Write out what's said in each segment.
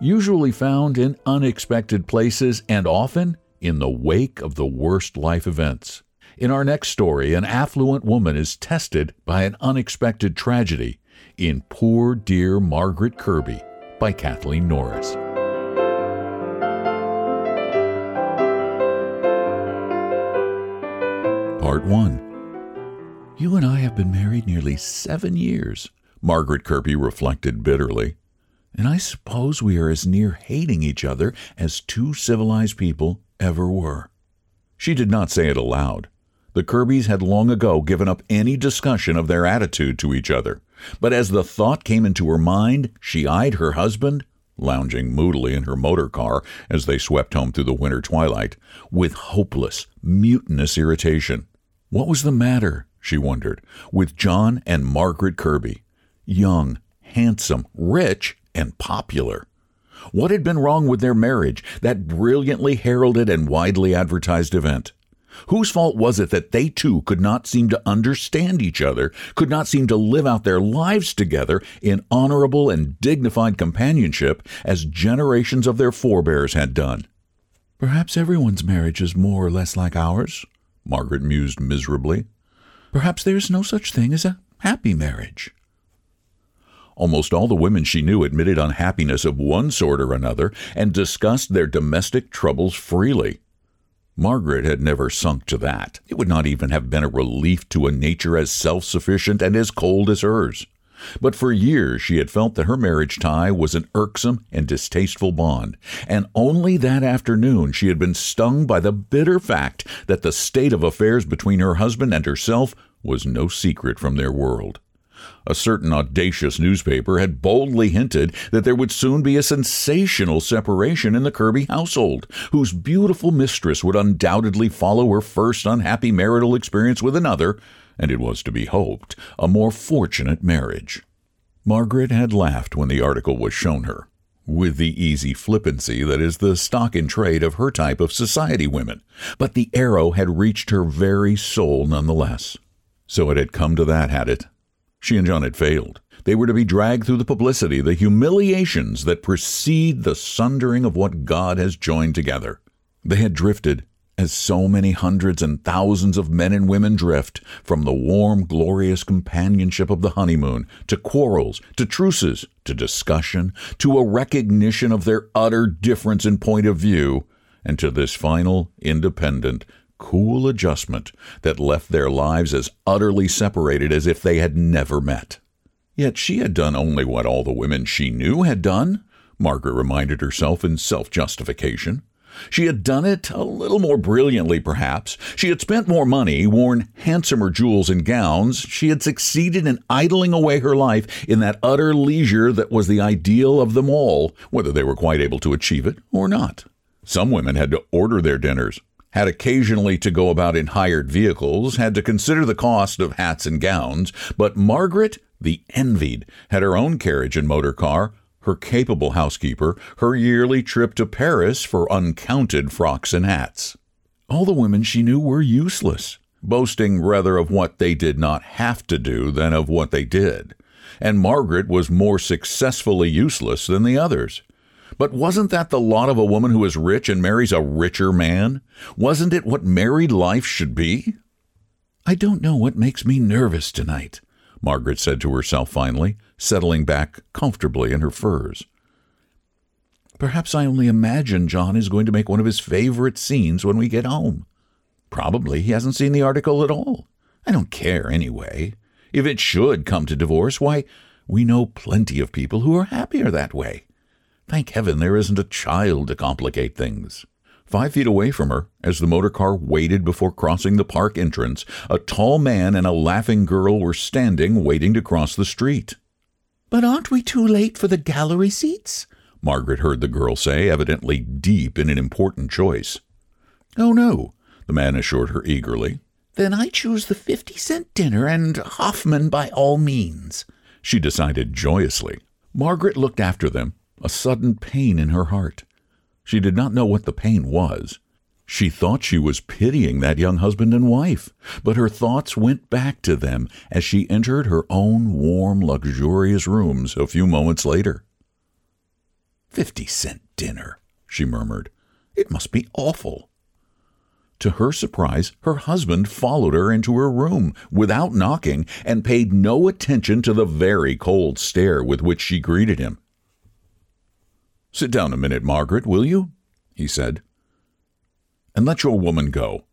usually found in unexpected places and often in the wake of the worst life events. In our next story, an affluent woman is tested by an unexpected tragedy in Poor Dear Margaret Kirby by Kathleen Norris. Part 1 You and I have been married nearly seven years, Margaret Kirby reflected bitterly. And I suppose we are as near hating each other as two civilized people ever were. She did not say it aloud. The Kirbys had long ago given up any discussion of their attitude to each other. But as the thought came into her mind, she eyed her husband, lounging moodily in her motor car as they swept home through the winter twilight, with hopeless, mutinous irritation. What was the matter, she wondered, with John and Margaret Kirby? Young, handsome, rich, and popular. What had been wrong with their marriage, that brilliantly heralded and widely advertised event? Whose fault was it that they two could not seem to understand each other, could not seem to live out their lives together in honorable and dignified companionship as generations of their forebears had done? Perhaps everyone's marriage is more or less like ours, Margaret mused miserably. Perhaps there is no such thing as a happy marriage. Almost all the women she knew admitted unhappiness of one sort or another and discussed their domestic troubles freely. Margaret had never sunk to that. It would not even have been a relief to a nature as self sufficient and as cold as hers. But for years she had felt that her marriage tie was an irksome and distasteful bond, and only that afternoon she had been stung by the bitter fact that the state of affairs between her husband and herself was no secret from their world. A certain audacious newspaper had boldly hinted that there would soon be a sensational separation in the Kirby household, whose beautiful mistress would undoubtedly follow her first unhappy marital experience with another, and it was to be hoped, a more fortunate marriage. Margaret had laughed when the article was shown her, with the easy flippancy that is the stock in trade of her type of society women, but the arrow had reached her very soul none the less. So it had come to that, had it? She and John had failed. They were to be dragged through the publicity, the humiliations that precede the sundering of what God has joined together. They had drifted, as so many hundreds and thousands of men and women drift, from the warm, glorious companionship of the honeymoon to quarrels, to truces, to discussion, to a recognition of their utter difference in point of view, and to this final, independent, cool adjustment that left their lives as utterly separated as if they had never met. Yet she had done only what all the women she knew had done, Margaret reminded herself in self justification. She had done it a little more brilliantly, perhaps. She had spent more money, worn handsomer jewels and gowns. She had succeeded in idling away her life in that utter leisure that was the ideal of them all, whether they were quite able to achieve it or not. Some women had to order their dinners, had occasionally to go about in hired vehicles, had to consider the cost of hats and gowns, but Margaret, the envied, had her own carriage and motor car, her capable housekeeper, her yearly trip to Paris for uncounted frocks and hats. All the women she knew were useless, boasting rather of what they did not have to do than of what they did. And Margaret was more successfully useless than the others. But wasn't that the lot of a woman who is rich and marries a richer man? Wasn't it what married life should be? I don't know what makes me nervous tonight, Margaret said to herself finally, settling back comfortably in her furs. Perhaps I only imagine John is going to make one of his favorite scenes when we get home. Probably he hasn't seen the article at all. I don't care anyway. If it should come to divorce, why, we know plenty of people who are happier that way. Thank heaven there isn't a child to complicate things. Five feet away from her, as the motor car waited before crossing the park entrance, a tall man and a laughing girl were standing waiting to cross the street. But aren't we too late for the gallery seats? Margaret heard the girl say, evidently deep in an important choice. Oh, no, the man assured her eagerly. Then I choose the fifty cent dinner and Hoffman by all means, she decided joyously. Margaret looked after them, a sudden pain in her heart. She did not know what the pain was. She thought she was pitying that young husband and wife, but her thoughts went back to them as she entered her own warm, luxurious rooms a few moments later. Fifty cent dinner, she murmured. It must be awful. To her surprise, her husband followed her into her room without knocking and paid no attention to the very cold stare with which she greeted him. Sit down a minute, Margaret, will you? he said. And let your woman go.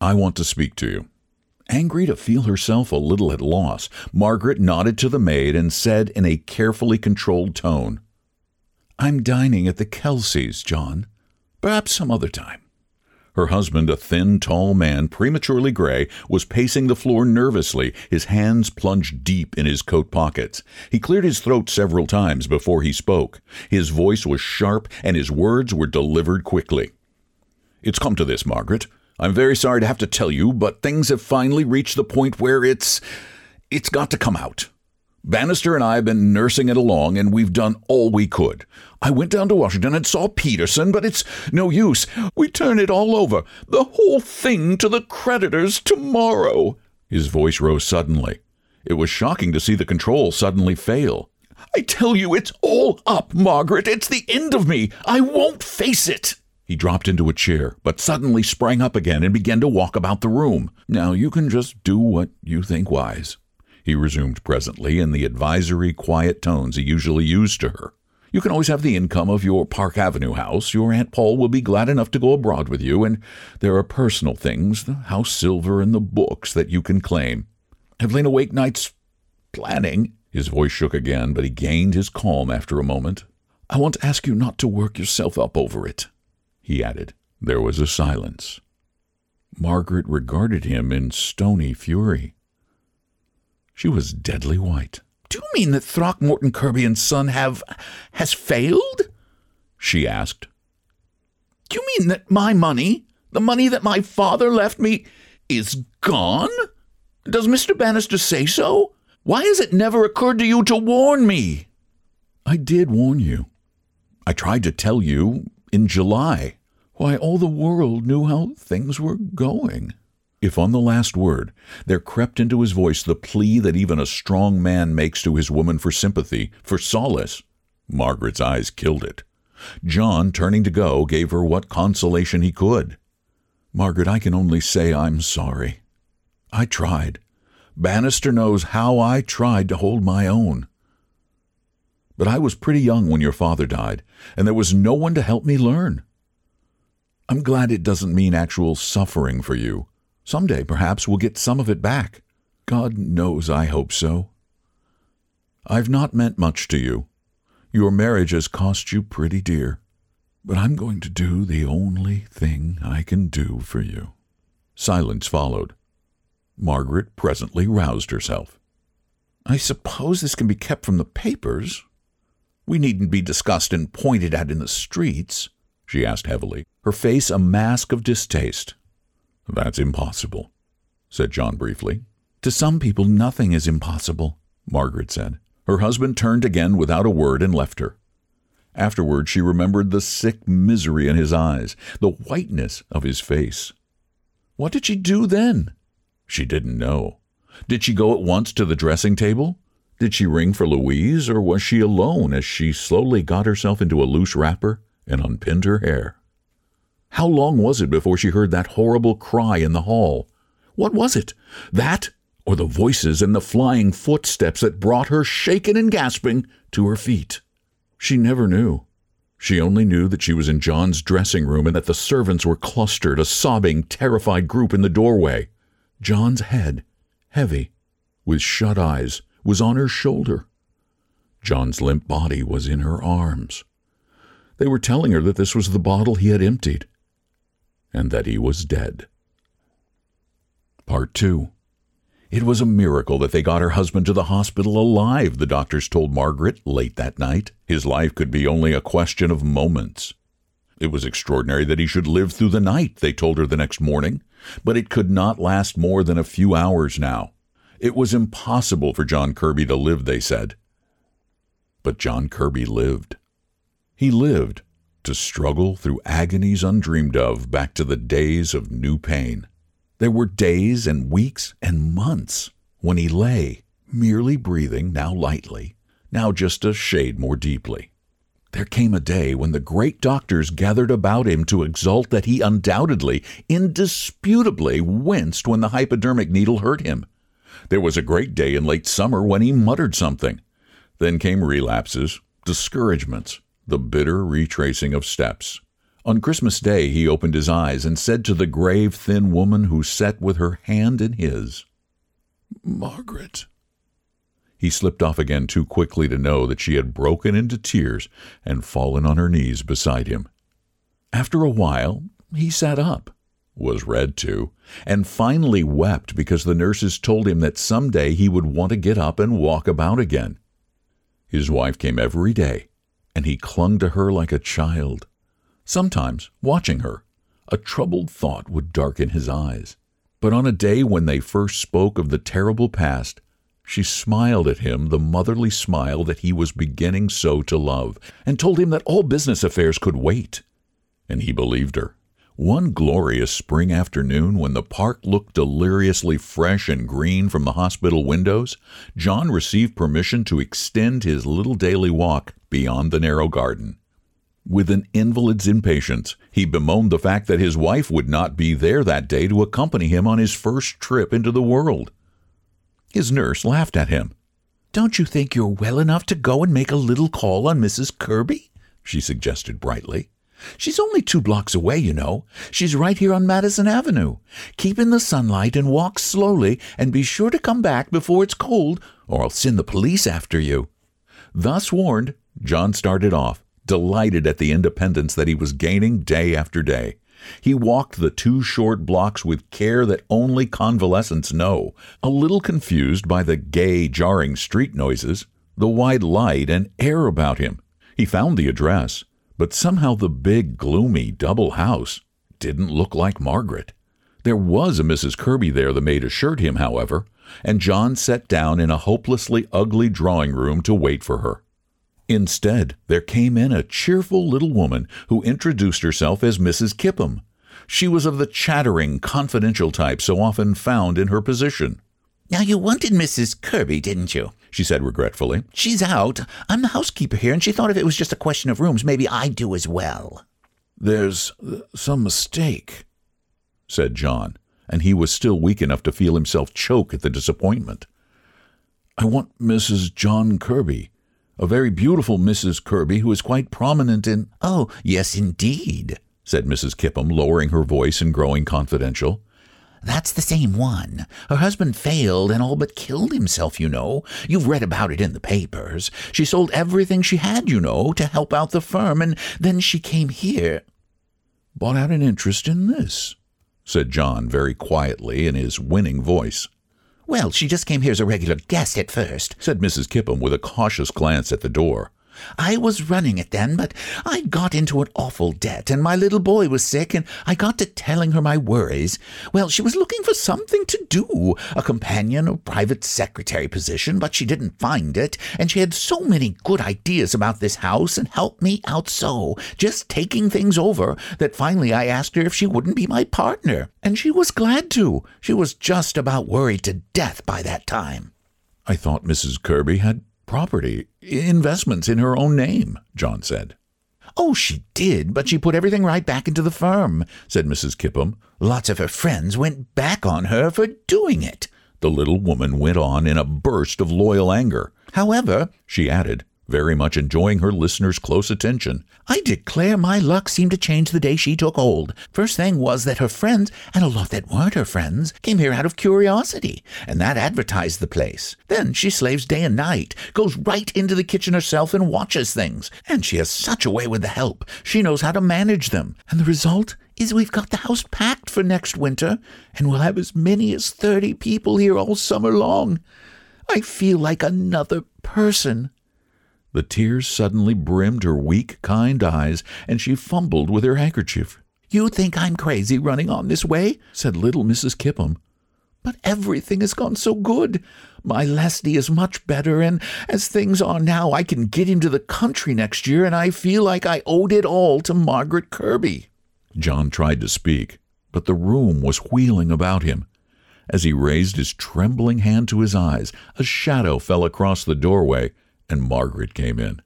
I want to speak to you. Angry to feel herself a little at loss, Margaret nodded to the maid and said in a carefully controlled tone, I'm dining at the Kelseys, John. Perhaps some other time. Her husband, a thin, tall man, prematurely gray, was pacing the floor nervously, his hands plunged deep in his coat pockets. He cleared his throat several times before he spoke. His voice was sharp, and his words were delivered quickly. It's come to this, Margaret. I'm very sorry to have to tell you, but things have finally reached the point where it's. it's got to come out. Bannister and I have been nursing it along, and we've done all we could. I went down to Washington and saw Peterson, but it's no use. We turn it all over, the whole thing to the creditors tomorrow. His voice rose suddenly. It was shocking to see the control suddenly fail. I tell you, it's all up, Margaret. It's the end of me. I won't face it. He dropped into a chair, but suddenly sprang up again and began to walk about the room. Now you can just do what you think wise he resumed presently in the advisory, quiet tones he usually used to her. You can always have the income of your Park Avenue house. Your Aunt Paul will be glad enough to go abroad with you, and there are personal things, the house silver and the books that you can claim. Have lain awake nights planning. His voice shook again, but he gained his calm after a moment. I want to ask you not to work yourself up over it, he added. There was a silence. Margaret regarded him in stony fury. She was deadly white. Do you mean that Throckmorton Kirby and Son have has failed? she asked. Do you mean that my money, the money that my father left me, is gone? Does Mr. Bannister say so? Why has it never occurred to you to warn me? I did warn you. I tried to tell you in July. Why, all the world knew how things were going. If on the last word there crept into his voice the plea that even a strong man makes to his woman for sympathy, for solace, Margaret's eyes killed it. John, turning to go, gave her what consolation he could. Margaret, I can only say I'm sorry. I tried. Bannister knows how I tried to hold my own. But I was pretty young when your father died, and there was no one to help me learn. I'm glad it doesn't mean actual suffering for you, Someday, perhaps, we'll get some of it back. God knows I hope so. I've not meant much to you. Your marriage has cost you pretty dear. But I'm going to do the only thing I can do for you. Silence followed. Margaret presently roused herself. I suppose this can be kept from the papers. We needn't be discussed and pointed at in the streets, she asked heavily, her face a mask of distaste. That's impossible, said John briefly. To some people, nothing is impossible, Margaret said. Her husband turned again without a word and left her. Afterward, she remembered the sick misery in his eyes, the whiteness of his face. What did she do then? She didn't know. Did she go at once to the dressing table? Did she ring for Louise, or was she alone as she slowly got herself into a loose wrapper and unpinned her hair? How long was it before she heard that horrible cry in the hall? What was it? That or the voices and the flying footsteps that brought her, shaken and gasping, to her feet? She never knew. She only knew that she was in John's dressing room and that the servants were clustered, a sobbing, terrified group in the doorway. John's head, heavy, with shut eyes, was on her shoulder. John's limp body was in her arms. They were telling her that this was the bottle he had emptied and that he was dead. Part 2 It was a miracle that they got her husband to the hospital alive, the doctors told Margaret late that night. His life could be only a question of moments. It was extraordinary that he should live through the night, they told her the next morning, but it could not last more than a few hours now. It was impossible for John Kirby to live, they said. But John Kirby lived. He lived to struggle through agonies undreamed of back to the days of new pain. There were days and weeks and months when he lay, merely breathing, now lightly, now just a shade more deeply. There came a day when the great doctors gathered about him to exult that he undoubtedly, indisputably winced when the hypodermic needle hurt him. There was a great day in late summer when he muttered something. Then came relapses, discouragements, the bitter retracing of steps. On Christmas Day he opened his eyes and said to the grave, thin woman who sat with her hand in his, Margaret. He slipped off again too quickly to know that she had broken into tears and fallen on her knees beside him. After a while, he sat up, was read to, and finally wept because the nurses told him that some day he would want to get up and walk about again. His wife came every day, and he clung to her like a child. Sometimes, watching her, a troubled thought would darken his eyes. But on a day when they first spoke of the terrible past, she smiled at him the motherly smile that he was beginning so to love, and told him that all business affairs could wait. And he believed her. One glorious spring afternoon, when the park looked deliriously fresh and green from the hospital windows, John received permission to extend his little daily walk beyond the narrow garden. With an invalid's impatience, he bemoaned the fact that his wife would not be there that day to accompany him on his first trip into the world. His nurse laughed at him. Don't you think you're well enough to go and make a little call on Mrs. Kirby? she suggested brightly. She's only two blocks away, you know. She's right here on Madison Avenue. Keep in the sunlight and walk slowly, and be sure to come back before it's cold, or I'll send the police after you. Thus warned, John started off, delighted at the independence that he was gaining day after day. He walked the two short blocks with care that only convalescents know, a little confused by the gay, jarring street noises, the wide light and air about him. He found the address, but somehow the big, gloomy double house didn't look like Margaret. There was a Mrs. Kirby there, the maid assured him, however, and John sat down in a hopelessly ugly drawing room to wait for her. Instead, there came in a cheerful little woman who introduced herself as Mrs. Kipham. She was of the chattering, confidential type so often found in her position. Now, you wanted Mrs. Kirby, didn't you? she said regretfully. She's out. I'm the housekeeper here, and she thought if it was just a question of rooms, maybe I'd do as well. There's uh, some mistake, said John, and he was still weak enough to feel himself choke at the disappointment. I want Mrs. John Kirby a very beautiful Mrs. Kirby who is quite prominent in. Oh, yes, indeed, said Mrs. Kipham, lowering her voice and growing confidential. That's the same one. Her husband failed and all but killed himself, you know. You've read about it in the papers. She sold everything she had, you know, to help out the firm, and then she came here. Bought out an interest in this, said John very quietly in his winning voice. Well, she just came here as a regular guest at first, said Mrs. Kipham with a cautious glance at the door. I was running it then, but I got into an awful debt, and my little boy was sick, and I got to telling her my worries. Well, she was looking for something to do, a companion or private secretary position, but she didn't find it, and she had so many good ideas about this house and helped me out so, just taking things over, that finally I asked her if she wouldn't be my partner, and she was glad to. She was just about worried to death by that time. I thought Mrs. Kirby had property, investments in her own name, John said. Oh, she did, but she put everything right back into the firm, said Mrs. Kipham. Lots of her friends went back on her for doing it. The little woman went on in a burst of loyal anger. However, she added, very much enjoying her listener's close attention. I declare my luck seemed to change the day she took hold. First thing was that her friends, and a lot that weren't her friends, came here out of curiosity, and that advertised the place. Then she slaves day and night, goes right into the kitchen herself and watches things, and she has such a way with the help. She knows how to manage them, and the result is we've got the house packed for next winter, and we'll have as many as 30 people here all summer long. I feel like another person. The tears suddenly brimmed her weak, kind eyes, and she fumbled with her handkerchief. You think I'm crazy running on this way? said little Mrs. Kipham. But everything has gone so good. My Leslie is much better, and as things are now, I can get him to the country next year, and I feel like I owed it all to Margaret Kirby. John tried to speak, but the room was wheeling about him. As he raised his trembling hand to his eyes, a shadow fell across the doorway, and Margaret came in.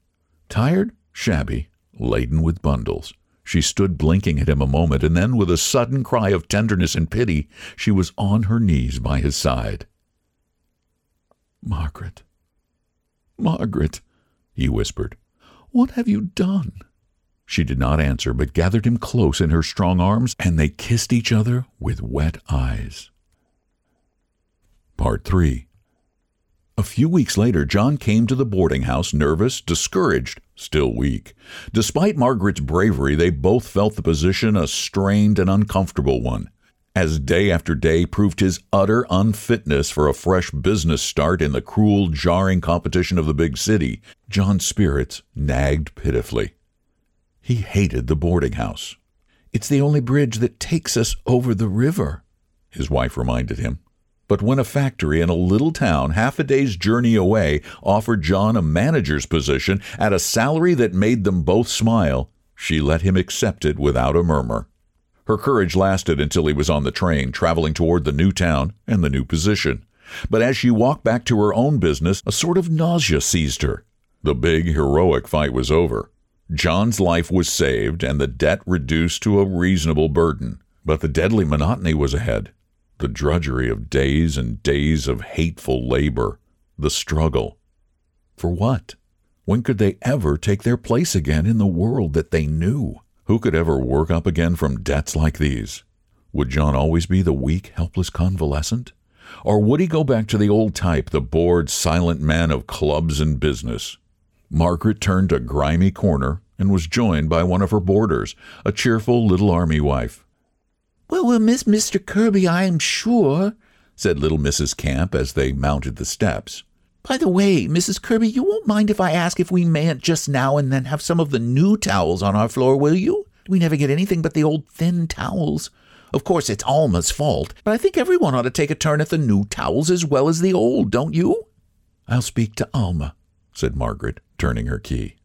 Tired, shabby, laden with bundles. She stood blinking at him a moment, and then, with a sudden cry of tenderness and pity, she was on her knees by his side. Margaret, Margaret, he whispered, what have you done? She did not answer, but gathered him close in her strong arms, and they kissed each other with wet eyes. Part 3 A few weeks later, John came to the boarding house nervous, discouraged, still weak. Despite Margaret's bravery, they both felt the position a strained and uncomfortable one. As day after day proved his utter unfitness for a fresh business start in the cruel, jarring competition of the big city, John's spirits nagged pitifully. He hated the boarding house. It's the only bridge that takes us over the river, his wife reminded him. But when a factory in a little town half a day's journey away offered John a manager's position at a salary that made them both smile, she let him accept it without a murmur. Her courage lasted until he was on the train, traveling toward the new town and the new position. But as she walked back to her own business, a sort of nausea seized her. The big, heroic fight was over. John's life was saved and the debt reduced to a reasonable burden. But the deadly monotony was ahead. The drudgery of days and days of hateful labor. The struggle. For what? When could they ever take their place again in the world that they knew? Who could ever work up again from debts like these? Would John always be the weak, helpless convalescent? Or would he go back to the old type, the bored, silent man of clubs and business? Margaret turned a grimy corner and was joined by one of her boarders, a cheerful little army wife. Well, we'll miss Mr. Kirby, I am sure, said little Mrs. Camp as they mounted the steps. By the way, Mrs. Kirby, you won't mind if I ask if we mayn't just now and then have some of the new towels on our floor, will you? We never get anything but the old thin towels. Of course, it's Alma's fault, but I think everyone ought to take a turn at the new towels as well as the old, don't you? I'll speak to Alma, said Margaret, turning her key.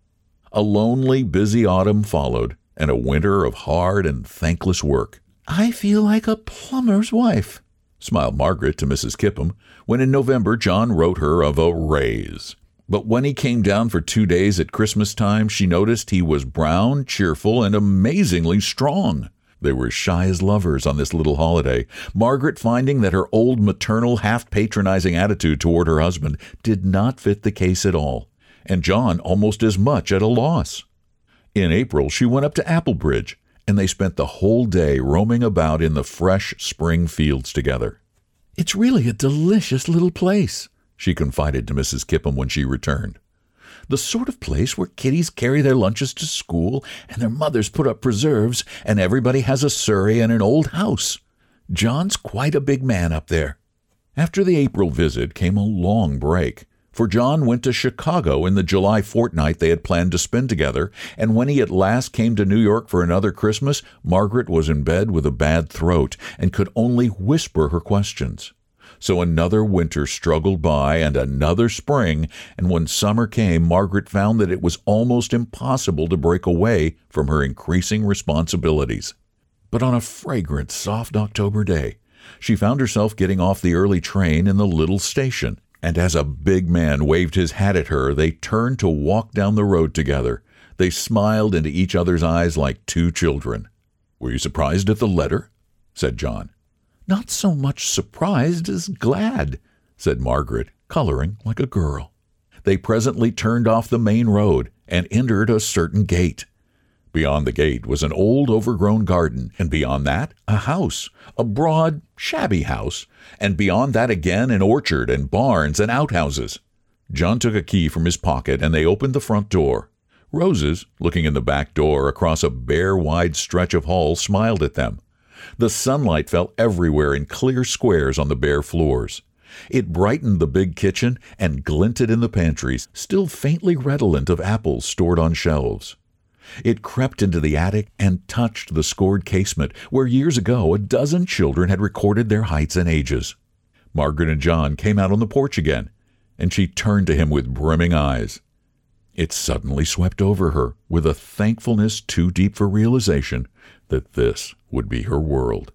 A lonely, busy autumn followed, and a winter of hard and thankless work. I feel like a plumber's wife, smiled Margaret to Mrs. Kipham, when in November John wrote her of a raise. But when he came down for two days at Christmas time, she noticed he was brown, cheerful, and amazingly strong. They were shy as lovers on this little holiday, Margaret finding that her old maternal, half patronizing attitude toward her husband did not fit the case at all and John almost as much at a loss. In April, she went up to Applebridge, and they spent the whole day roaming about in the fresh spring fields together. It's really a delicious little place, she confided to Mrs. Kipham when she returned. The sort of place where kiddies carry their lunches to school and their mothers put up preserves, and everybody has a surrey and an old house. John's quite a big man up there. After the April visit came a long break for John went to Chicago in the July fortnight they had planned to spend together, and when he at last came to New York for another Christmas, Margaret was in bed with a bad throat and could only whisper her questions. So another winter struggled by and another spring, and when summer came, Margaret found that it was almost impossible to break away from her increasing responsibilities. But on a fragrant, soft October day, she found herself getting off the early train in the little station and as a big man waved his hat at her, they turned to walk down the road together. They smiled into each other's eyes like two children. Were you surprised at the letter? said John. Not so much surprised as glad, said Margaret, coloring like a girl. They presently turned off the main road and entered a certain gate. Beyond the gate was an old overgrown garden, and beyond that a house, a broad, shabby house, and beyond that again an orchard and barns and outhouses. John took a key from his pocket and they opened the front door. Roses, looking in the back door across a bare, wide stretch of hall, smiled at them. The sunlight fell everywhere in clear squares on the bare floors. It brightened the big kitchen and glinted in the pantries, still faintly redolent of apples stored on shelves. It crept into the attic and touched the scored casement where years ago a dozen children had recorded their heights and ages. Margaret and John came out on the porch again, and she turned to him with brimming eyes. It suddenly swept over her with a thankfulness too deep for realization that this would be her world.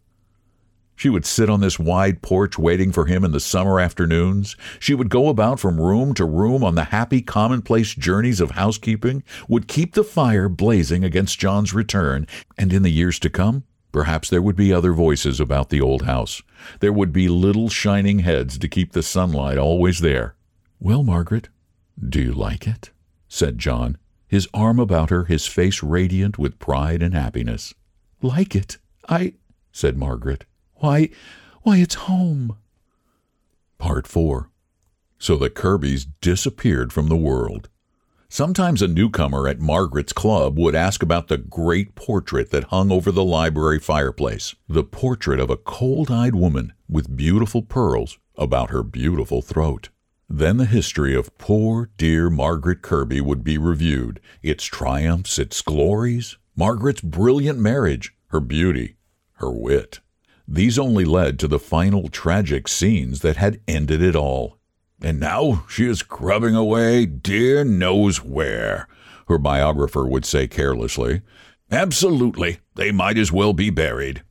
She would sit on this wide porch waiting for him in the summer afternoons. She would go about from room to room on the happy, commonplace journeys of housekeeping, would keep the fire blazing against John's return, and in the years to come, perhaps there would be other voices about the old house. There would be little shining heads to keep the sunlight always there. Well, Margaret, do you like it? said John, his arm about her, his face radiant with pride and happiness. Like it? I, said Margaret. Why, why, it's home. Part 4 So the Kirbys disappeared from the world. Sometimes a newcomer at Margaret's club would ask about the great portrait that hung over the library fireplace, the portrait of a cold eyed woman with beautiful pearls about her beautiful throat. Then the history of poor, dear Margaret Kirby would be reviewed its triumphs, its glories, Margaret's brilliant marriage, her beauty, her wit. These only led to the final tragic scenes that had ended it all. And now she is grubbing away, dear knows where, her biographer would say carelessly. Absolutely, they might as well be buried.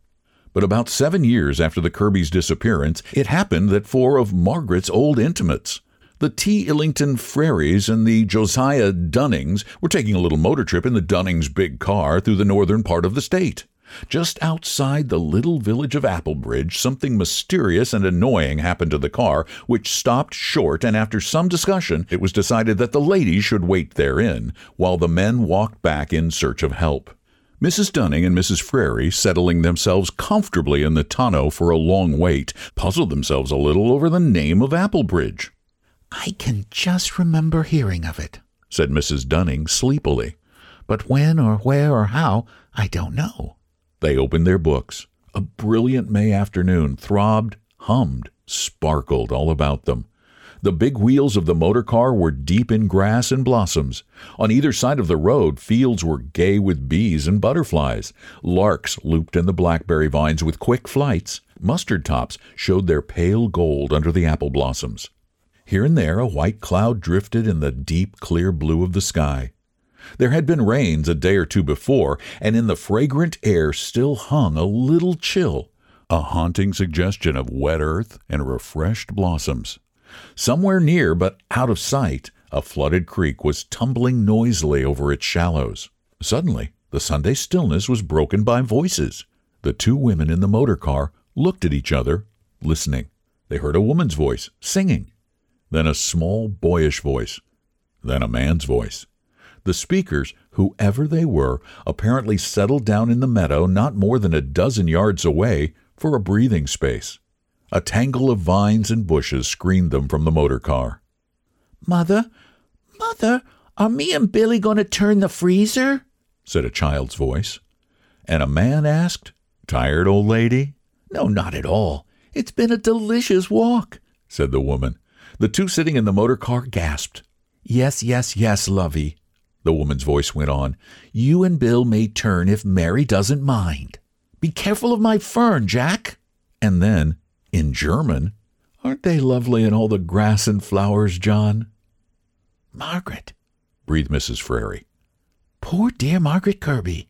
But about seven years after the Kirbys' disappearance, it happened that four of Margaret's old intimates, the T. Illington Freres and the Josiah Dunnings, were taking a little motor trip in the Dunnings' big car through the northern part of the state. Just outside the little village of Applebridge, something mysterious and annoying happened to the car, which stopped short, and after some discussion, it was decided that the ladies should wait therein, while the men walked back in search of help. Mrs. Dunning and Mrs. Frary, settling themselves comfortably in the tonneau for a long wait, puzzled themselves a little over the name of Applebridge. I can just remember hearing of it, said Mrs. Dunning sleepily. But when or where or how, I don't know. They opened their books. A brilliant May afternoon throbbed, hummed, sparkled all about them. The big wheels of the motor car were deep in grass and blossoms. On either side of the road, fields were gay with bees and butterflies. Larks looped in the blackberry vines with quick flights. Mustard tops showed their pale gold under the apple blossoms. Here and there, a white cloud drifted in the deep, clear blue of the sky. There had been rains a day or two before, and in the fragrant air still hung a little chill, a haunting suggestion of wet earth and refreshed blossoms. Somewhere near, but out of sight, a flooded creek was tumbling noisily over its shallows. Suddenly, the Sunday stillness was broken by voices. The two women in the motor car looked at each other, listening. They heard a woman's voice, singing, then a small, boyish voice, then a man's voice. The speakers, whoever they were, apparently settled down in the meadow not more than a dozen yards away for a breathing space. A tangle of vines and bushes screened them from the motor car. Mother, Mother, are me and Billy going to turn the freezer? said a child's voice. And a man asked, Tired, old lady? No, not at all. It's been a delicious walk, said the woman. The two sitting in the motor car gasped. Yes, yes, yes, lovey, the woman's voice went on. You and Bill may turn if Mary doesn't mind. Be careful of my fern, Jack. And then, in German, Aren't they lovely in all the grass and flowers, John? Margaret, breathed Mrs. Frary. Poor dear Margaret Kirby.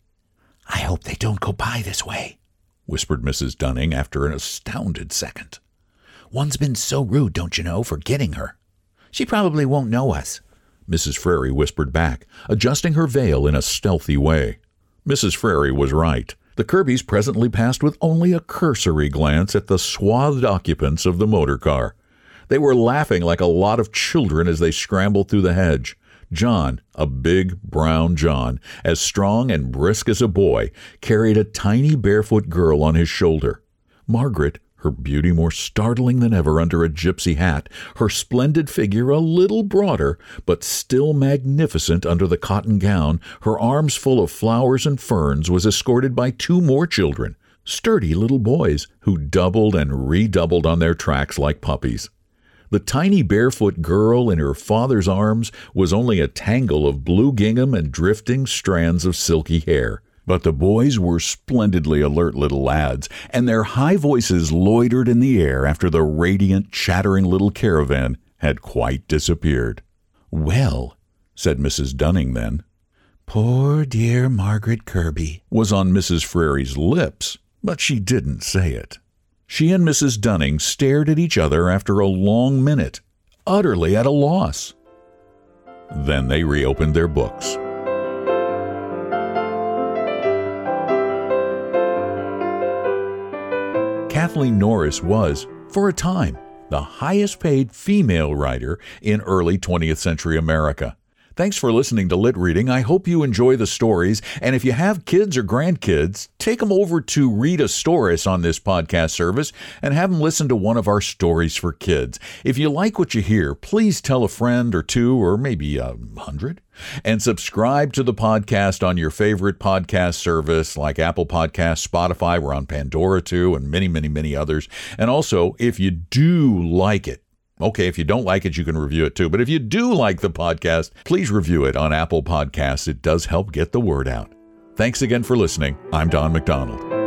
I hope they don't go by this way, whispered Mrs. Dunning after an astounded second. One's been so rude, don't you know, for getting her. She probably won't know us. Mrs. Frary whispered back, adjusting her veil in a stealthy way. Mrs. Frary was right. The Kirbys presently passed with only a cursory glance at the swathed occupants of the motor car. They were laughing like a lot of children as they scrambled through the hedge. John, a big brown John, as strong and brisk as a boy, carried a tiny barefoot girl on his shoulder. Margaret, her beauty more startling than ever under a gypsy hat, her splendid figure a little broader, but still magnificent under the cotton gown, her arms full of flowers and ferns, was escorted by two more children, sturdy little boys, who doubled and redoubled on their tracks like puppies. The tiny barefoot girl in her father's arms was only a tangle of blue gingham and drifting strands of silky hair. But the boys were splendidly alert little lads, and their high voices loitered in the air after the radiant, chattering little caravan had quite disappeared. Well, said Mrs. Dunning then. Poor dear Margaret Kirby was on Mrs. Frary's lips, but she didn't say it. She and Mrs. Dunning stared at each other after a long minute, utterly at a loss. Then they reopened their books. Kathleen Norris was, for a time, the highest paid female writer in early 20th century America. Thanks for listening to Lit Reading. I hope you enjoy the stories. And if you have kids or grandkids, take them over to Read a Storis on this podcast service and have them listen to one of our stories for kids. If you like what you hear, please tell a friend or two or maybe a hundred and subscribe to the podcast on your favorite podcast service like Apple Podcasts, Spotify. We're on Pandora too, and many, many, many others. And also, if you do like it, Okay, if you don't like it, you can review it too. But if you do like the podcast, please review it on Apple Podcasts. It does help get the word out. Thanks again for listening. I'm Don McDonald.